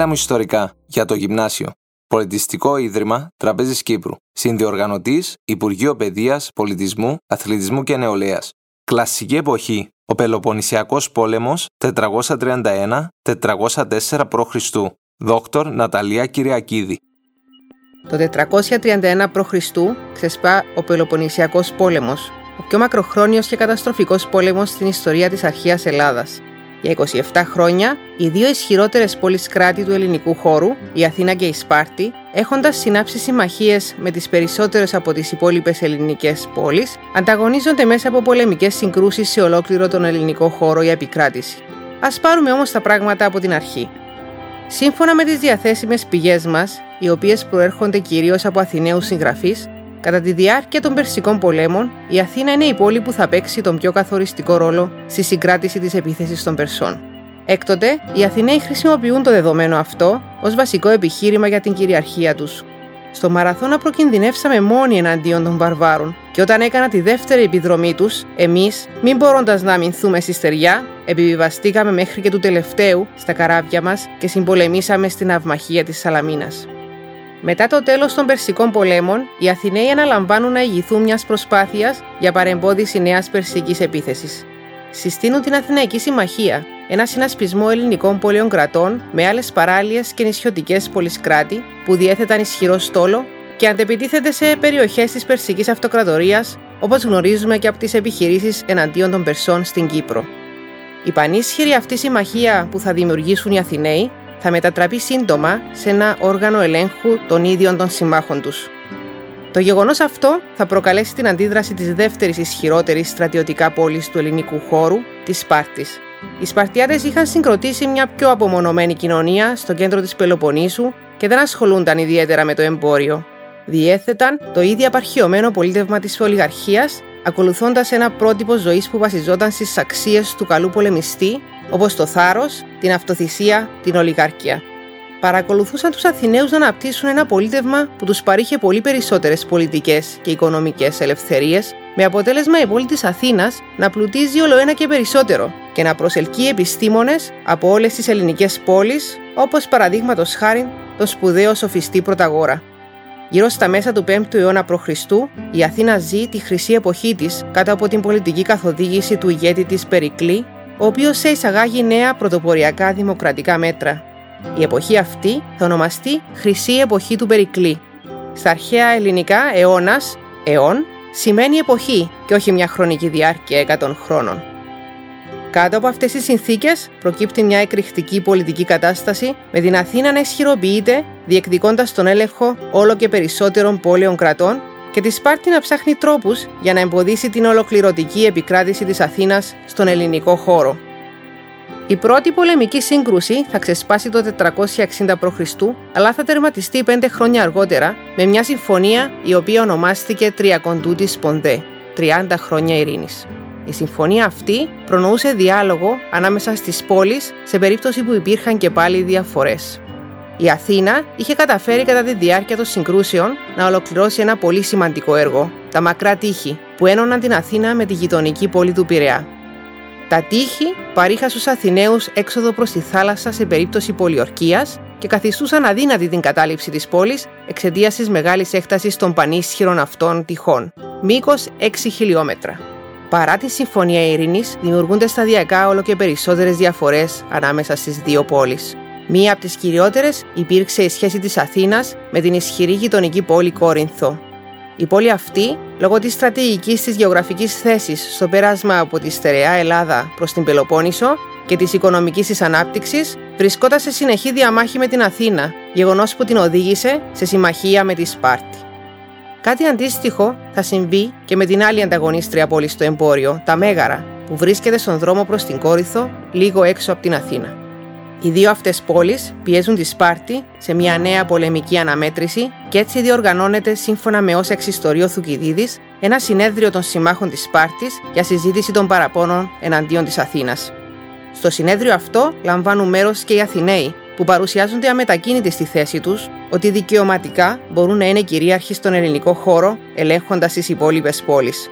Έλα μου ιστορικά για το γυμνάσιο. Πολιτιστικό Ίδρυμα Τραπέζης Κύπρου. Συνδιοργανωτής Υπουργείο Παιδείας, Πολιτισμού, Αθλητισμού και Νεολαίας. Κλασική εποχή. Ο Πελοποννησιακός πόλεμος 431-404 π.Χ. Δόκτωρ Ναταλία Κυριακίδη. Το 431 π.Χ. ξεσπά ο Πελοποννησιακός πόλεμος, ο πιο μακροχρόνιος και καταστροφικός πόλεμος στην ιστορία της αρχαίας Ελλάδας. Για 27 χρόνια, οι δύο ισχυρότερες πόλεις κράτη του ελληνικού χώρου, η Αθήνα και η Σπάρτη, έχοντας συνάψει συμμαχίες με τις περισσότερες από τις υπόλοιπες ελληνικές πόλεις, ανταγωνίζονται μέσα από πολεμικές συγκρούσεις σε ολόκληρο τον ελληνικό χώρο για επικράτηση. Α πάρουμε όμως τα πράγματα από την αρχή. Σύμφωνα με τις διαθέσιμες πηγές μας, οι οποίες προέρχονται κυρίως από Αθηναίους συγγραφείς, Κατά τη διάρκεια των Περσικών πολέμων, η Αθήνα είναι η πόλη που θα παίξει τον πιο καθοριστικό ρόλο στη συγκράτηση της επίθεσης των Περσών. Έκτοτε, οι Αθηναίοι χρησιμοποιούν το δεδομένο αυτό ως βασικό επιχείρημα για την κυριαρχία τους. Στο Μαραθώνα προκινδυνεύσαμε μόνοι εναντίον των Βαρβάρων, και όταν έκανα τη δεύτερη επιδρομή τους, εμείς, μην μπορώντας να αμυνθούμε στη στεριά, επιβιβαστήκαμε μέχρι και του τελευταίου στα καράβια μας και συμπολεμήσαμε στην αυμαχία της Σαλαμίνας. Μετά το τέλος των Περσικών πολέμων, οι Αθηναίοι αναλαμβάνουν να ηγηθούν μιας προσπάθειας για παρεμπόδιση νέας Περσικής επίθεσης. Συστήνουν την Αθηναϊκή Συμμαχία, ένα συνασπισμό ελληνικών πόλεων κρατών με άλλες παράλιες και νησιωτικές πολυσκράτη που διέθεταν ισχυρό στόλο και αντεπιτίθεται σε περιοχές της Περσικής Αυτοκρατορίας, όπως γνωρίζουμε και από τις επιχειρήσεις εναντίον των Περσών στην Κύπρο. Η πανίσχυρη αυτή συμμαχία που θα δημιουργήσουν οι Αθηναίοι θα μετατραπεί σύντομα σε ένα όργανο ελέγχου των ίδιων των συμμάχων τους. Το γεγονός αυτό θα προκαλέσει την αντίδραση της δεύτερης ισχυρότερης στρατιωτικά πόλης του ελληνικού χώρου, της Σπάρτης. Οι Σπαρτιάτες είχαν συγκροτήσει μια πιο απομονωμένη κοινωνία στο κέντρο της Πελοποννήσου και δεν ασχολούνταν ιδιαίτερα με το εμπόριο. Διέθεταν το ίδιο απαρχιωμένο πολίτευμα της ολιγαρχίας, ακολουθώντας ένα πρότυπο ζωής που βασιζόταν στις αξίες του καλού πολεμιστή όπως το θάρρος, την αυτοθυσία, την ολιγάρκεια. Παρακολουθούσαν τους Αθηναίους να αναπτύσσουν ένα πολίτευμα που τους παρήχε πολύ περισσότερες πολιτικές και οικονομικές ελευθερίες, με αποτέλεσμα η πόλη της Αθήνας να πλουτίζει όλο ένα και περισσότερο και να προσελκύει επιστήμονες από όλες τις ελληνικές πόλεις, όπως παραδείγματος χάρη το σπουδαίο σοφιστή Πρωταγόρα. Γύρω στα μέσα του 5ου αιώνα π.Χ., η Αθήνα ζει τη χρυσή εποχή της κάτω από την πολιτική καθοδήγηση του ηγέτη της Περικλή ο οποίος εισαγάγει νέα πρωτοποριακά δημοκρατικά μέτρα. Η εποχή αυτή θα ονομαστεί Χρυσή Εποχή του Περικλή. Στα αρχαία ελληνικά, αιώνας, αιών, σημαίνει εποχή και όχι μια χρονική διάρκεια 100 χρόνων. Κάτω από αυτές τις συνθήκες προκύπτει μια εκρηκτική πολιτική κατάσταση με την Αθήνα να ισχυροποιείται, διεκδικώντας τον έλεγχο όλο και περισσότερων πόλεων κρατών και τη Σπάρτη να ψάχνει τρόπους για να εμποδίσει την ολοκληρωτική επικράτηση της Αθήνας στον ελληνικό χώρο. Η πρώτη πολεμική σύγκρουση θα ξεσπάσει το 460 π.Χ., αλλά θα τερματιστεί πέντε χρόνια αργότερα με μια συμφωνία η οποία ονομάστηκε Τριακοντούτη Πονδέ, 30 χρόνια ειρήνης. Η συμφωνία αυτή προνοούσε διάλογο ανάμεσα στις πόλεις σε περίπτωση που υπήρχαν και πάλι διαφορές. Η Αθήνα είχε καταφέρει κατά τη διάρκεια των συγκρούσεων να ολοκληρώσει ένα πολύ σημαντικό έργο, τα μακρά τείχη, που ένωναν την Αθήνα με τη γειτονική πόλη του Πειραιά. Τα τείχη παρήχαν στους Αθηναίους έξοδο προς τη θάλασσα σε περίπτωση πολιορκίας και καθιστούσαν αδύνατη την κατάληψη της πόλης εξαιτίας της μεγάλης έκτασης των πανίσχυρων αυτών τυχών, μήκος 6 χιλιόμετρα. Παρά τη Συμφωνία Ειρήνης, δημιουργούνται σταδιακά όλο και περισσότερες διαφορές ανάμεσα στις δύο πόλεις. Μία από τις κυριότερες υπήρξε η σχέση της Αθήνας με την ισχυρή γειτονική πόλη Κόρινθο. Η πόλη αυτή, λόγω της στρατηγικής της γεωγραφικής θέσης στο πέρασμα από τη στερεά Ελλάδα προς την Πελοπόννησο και της οικονομικής της ανάπτυξης, βρισκόταν σε συνεχή διαμάχη με την Αθήνα, γεγονός που την οδήγησε σε συμμαχία με τη Σπάρτη. Κάτι αντίστοιχο θα συμβεί και με την άλλη ανταγωνίστρια πόλη στο εμπόριο, τα Μέγαρα, που βρίσκεται στον δρόμο προς την Κόρυθο, λίγο έξω από την Αθήνα. Οι δύο αυτές πόλεις πιέζουν τη Σπάρτη σε μια νέα πολεμική αναμέτρηση και έτσι διοργανώνεται σύμφωνα με όσα εξιστορεί ο Θουκυδίδης ένα συνέδριο των συμμάχων της Σπάρτης για συζήτηση των παραπώνων εναντίον της Αθήνας. Στο συνέδριο αυτό λαμβάνουν μέρος και οι Αθηναίοι που παρουσιάζονται αμετακίνητοι στη θέση τους ότι δικαιωματικά μπορούν να είναι κυρίαρχοι στον ελληνικό χώρο ελέγχοντας τις υπόλοιπες πόλεις.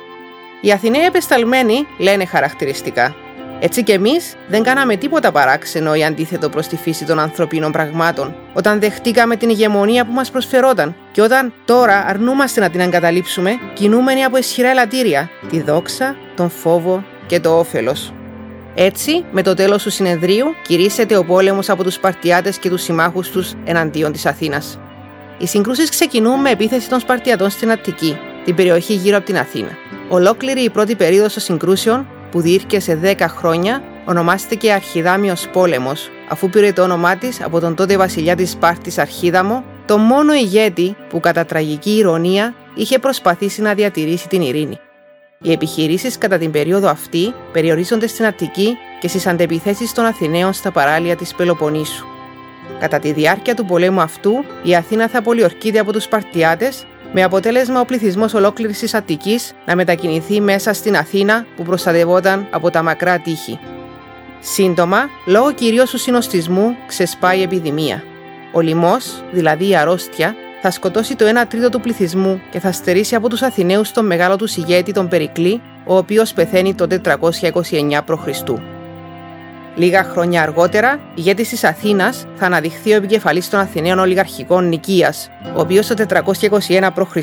Οι Αθηναίοι επεσταλμένοι λένε χαρακτηριστικά Έτσι κι εμείς δεν κάναμε τίποτα παράξενο ή αντίθετο προς τη φύση των ανθρωπίνων πραγμάτων, όταν δεχτήκαμε την ηγεμονία που μας προσφερόταν και όταν τώρα αρνούμαστε να την εγκαταλείψουμε, κινούμενοι από ισχυρά ελαττήρια, τη δόξα, τον φόβο και το όφελος. Έτσι, με το τέλος του συνεδρίου, κηρύσσεται ο πόλεμος από τους Σπαρτιάτες και τους συμμάχους τους εναντίον της Αθήνας. Οι συγκρούσεις ξεκινούν με επίθεση των Σπαρτιατών στην Αττική, την περιοχή γύρω από την Αθήνα. Ολόκληρη η πρώτη περίοδος των συγκρούσεων που διήρκε σε 10 χρόνια, ονομάστηκε Αρχιδάμιος Πόλεμος, αφού πήρε το όνομά της από τον τότε βασιλιά της Σπάρτης Αρχίδαμο, το μόνο ηγέτη που κατά τραγική ηρωνία είχε προσπαθήσει να διατηρήσει την ειρήνη. Οι επιχειρήσεις κατά την περίοδο αυτή περιορίζονται στην Αττική και στις αντεπιθέσεις των Αθηναίων στα παράλια της Πελοποννήσου. Κατά τη διάρκεια του πολέμου αυτού, η Αθήνα θα πολιορκείται από τους Σπαρτιάτες με αποτέλεσμα ο πληθυσμός ολόκληρης τη Αττικής να μετακινηθεί μέσα στην Αθήνα που προστατευόταν από τα μακρά τείχη. Σύντομα, λόγω κυρίως του συνοστισμού, ξεσπάει η επιδημία. Ο λοιμός, δηλαδή η αρρώστια, θα σκοτώσει το 1 τρίτο του πληθυσμού και θα στερήσει από τους Αθηναίους τον μεγάλο τους ηγέτη, τον Περικλή, ο οποίος πεθαίνει το 429 π.Χ. Λίγα χρόνια αργότερα, ηγέτης της Αθήνας θα αναδειχθεί ο επικεφαλής των Αθηναίων Ολιγαρχικών Νικίας, ο οποίος το 421 π.Χ.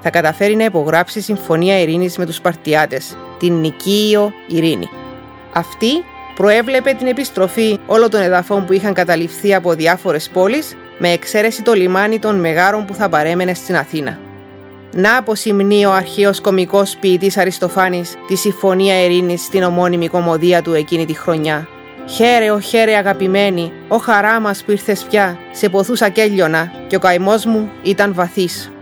θα καταφέρει να υπογράψει συμφωνία ειρήνης με τους Σπαρτιάτες, την Νικείο Ειρήνη. Αυτή προέβλεπε την επιστροφή όλων των εδαφών που είχαν καταληφθεί από διάφορες πόλεις, με εξαίρεση το λιμάνι των Μεγάρων που θα παρέμενε στην Αθήνα. Να αποσυμνεί ο αρχαίος κομικός ποιητής Αριστοφάνης τη Συμφωνία Ειρήνης στην ομώνυμη κομμωδία του εκείνη τη χρονιά, Χαίρε, ο χαίρε αγαπημένη, ο χαρά μας που ήρθες πια, σε ποθούσα και έλιωνα και ο καημός μου ήταν βαθύς.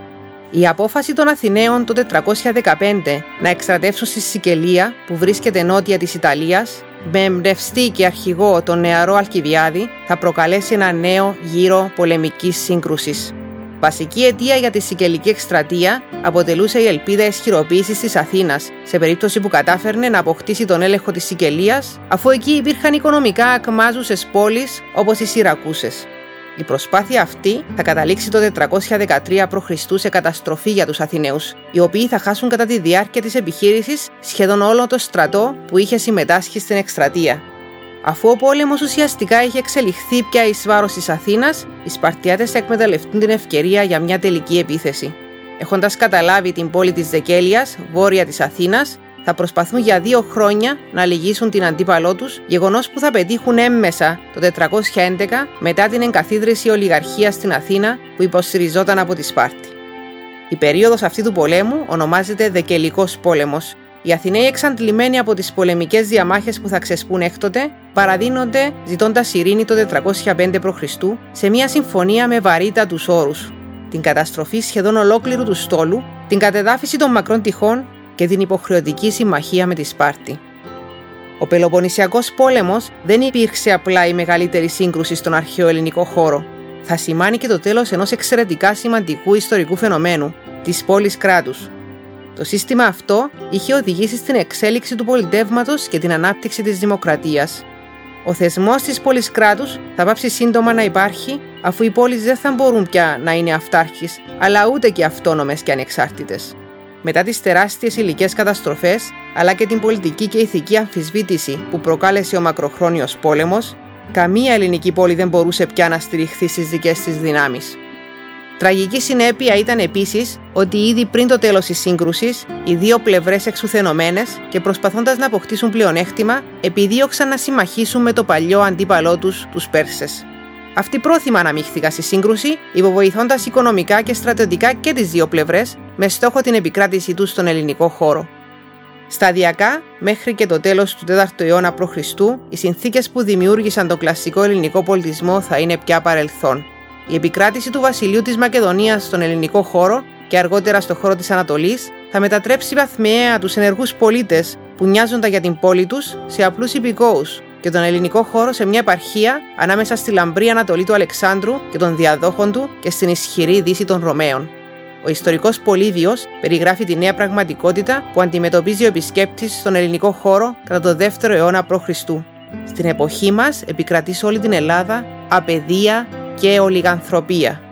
Η απόφαση των Αθηναίων το 415 να εκστρατεύσουν στη Σικελία που βρίσκεται νότια της Ιταλίας με εμπνευστή και αρχηγό τον νεαρό Αλκιβιάδη θα προκαλέσει ένα νέο γύρο πολεμικής σύγκρουσης. Βασική αιτία για τη Σικελική εκστρατεία αποτελούσε η ελπίδα ισχυροποίησης της Αθήνας, σε περίπτωση που κατάφερνε να αποκτήσει τον έλεγχο της Σικελίας, αφού εκεί υπήρχαν οικονομικά ακμάζουσες πόλεις όπως οι Σιρακούσες. Η προσπάθεια αυτή θα καταλήξει το 413 π.Χ. σε καταστροφή για τους Αθηναίους, οι οποίοι θα χάσουν κατά τη διάρκεια της επιχείρησης σχεδόν όλο το στρατό που είχε συμμετάσχει στην εκστρατεία, Αφού ο πόλεμος ουσιαστικά είχε εξελιχθεί πια εις βάρος της Αθήνας, οι Σπαρτιάτες θα εκμεταλλευτούν την ευκαιρία για μια τελική επίθεση. Έχοντας καταλάβει την πόλη της Δεκέλειας, βόρεια της Αθήνας, θα προσπαθούν για δύο χρόνια να λυγίσουν την αντίπαλό τους, γεγονός που θα πετύχουν έμμεσα το 411 μετά την εγκαθίδρυση ολιγαρχίας στην Αθήνα που υποστηριζόταν από τη Σπάρτη. Η περίοδος αυτή του πολέμου ονομάζεται Δεκελικός Πόλεμος οι Αθηναίοι, εξαντλημένοι από τις πολεμικές διαμάχες που θα ξεσπούν έκτοτε, παραδίνονται ζητώντας ειρήνη το 405 π.Χ. σε μια συμφωνία με βαρύτατου όρους. Την καταστροφή σχεδόν ολόκληρου του στόλου, την κατεδάφιση των μακρών τυχών και την υποχρεωτική συμμαχία με τη Σπάρτη. Ο Πελοποννησιακός πόλεμος δεν υπήρξε απλά η μεγαλύτερη σύγκρουση στον αρχαίο ελληνικό χώρο. Θα σημάνει και το τέλος ενός εξαιρετικά σημαντικού ιστορικού φαινομένου, της πόλης κράτους, το σύστημα αυτό είχε οδηγήσει στην εξέλιξη του πολιτεύματος και την ανάπτυξη της δημοκρατίας. Ο θεσμός της πόλης κράτους θα πάψει σύντομα να υπάρχει, αφού οι πόλεις δεν θα μπορούν πια να είναι αυτάρχε, αλλά ούτε και αυτόνομες και ανεξάρτητες. Μετά τις τεράστιες υλικές καταστροφές, αλλά και την πολιτική και ηθική αμφισβήτηση που προκάλεσε ο μακροχρόνιος πόλεμος, καμία ελληνική πόλη δεν μπορούσε πια να στηριχθεί στις δικές της δυνάμεις. Τραγική συνέπεια ήταν επίσης ότι ήδη πριν το τέλος της σύγκρουσης, οι δύο πλευρές εξουθενωμένες και προσπαθώντας να αποκτήσουν πλεονέκτημα, επιδίωξαν να συμμαχίσουν με το παλιό αντίπαλό τους, τους Πέρσες. Αυτοί πρόθυμα αναμίχθηκαν στη σύγκρουση, υποβοηθώντας οικονομικά και στρατιωτικά και τις δύο πλευρές, με στόχο την επικράτησή τους στον ελληνικό χώρο. Σταδιακά, μέχρι και το τέλος του 4ου αιώνα π.Χ., οι συνθήκες που δημιούργησαν τον κλασικό ελληνικό πολιτισμό θα είναι πια παρελθόν. Η επικράτηση του βασιλείου της Μακεδονίας στον ελληνικό χώρο και αργότερα στο χώρο της Ανατολής θα μετατρέψει βαθμιαία τους ενεργούς πολίτες που νοιάζονταν για την πόλη τους σε απλούς υπηκόους και τον ελληνικό χώρο σε μια επαρχία ανάμεσα στη λαμπρή Ανατολή του Αλεξάνδρου και των διαδόχων του και στην ισχυρή δύση των Ρωμαίων. Ο ιστορικός Πολύβιος περιγράφει τη νέα πραγματικότητα που αντιμετωπίζει ο επισκέπτης στον ελληνικό χώρο κατά το 2ο αιώνα π.Χ. Στην εποχή μας επικρατεί σε όλη την Ελλάδα απεδία και ολιγανθρωπία.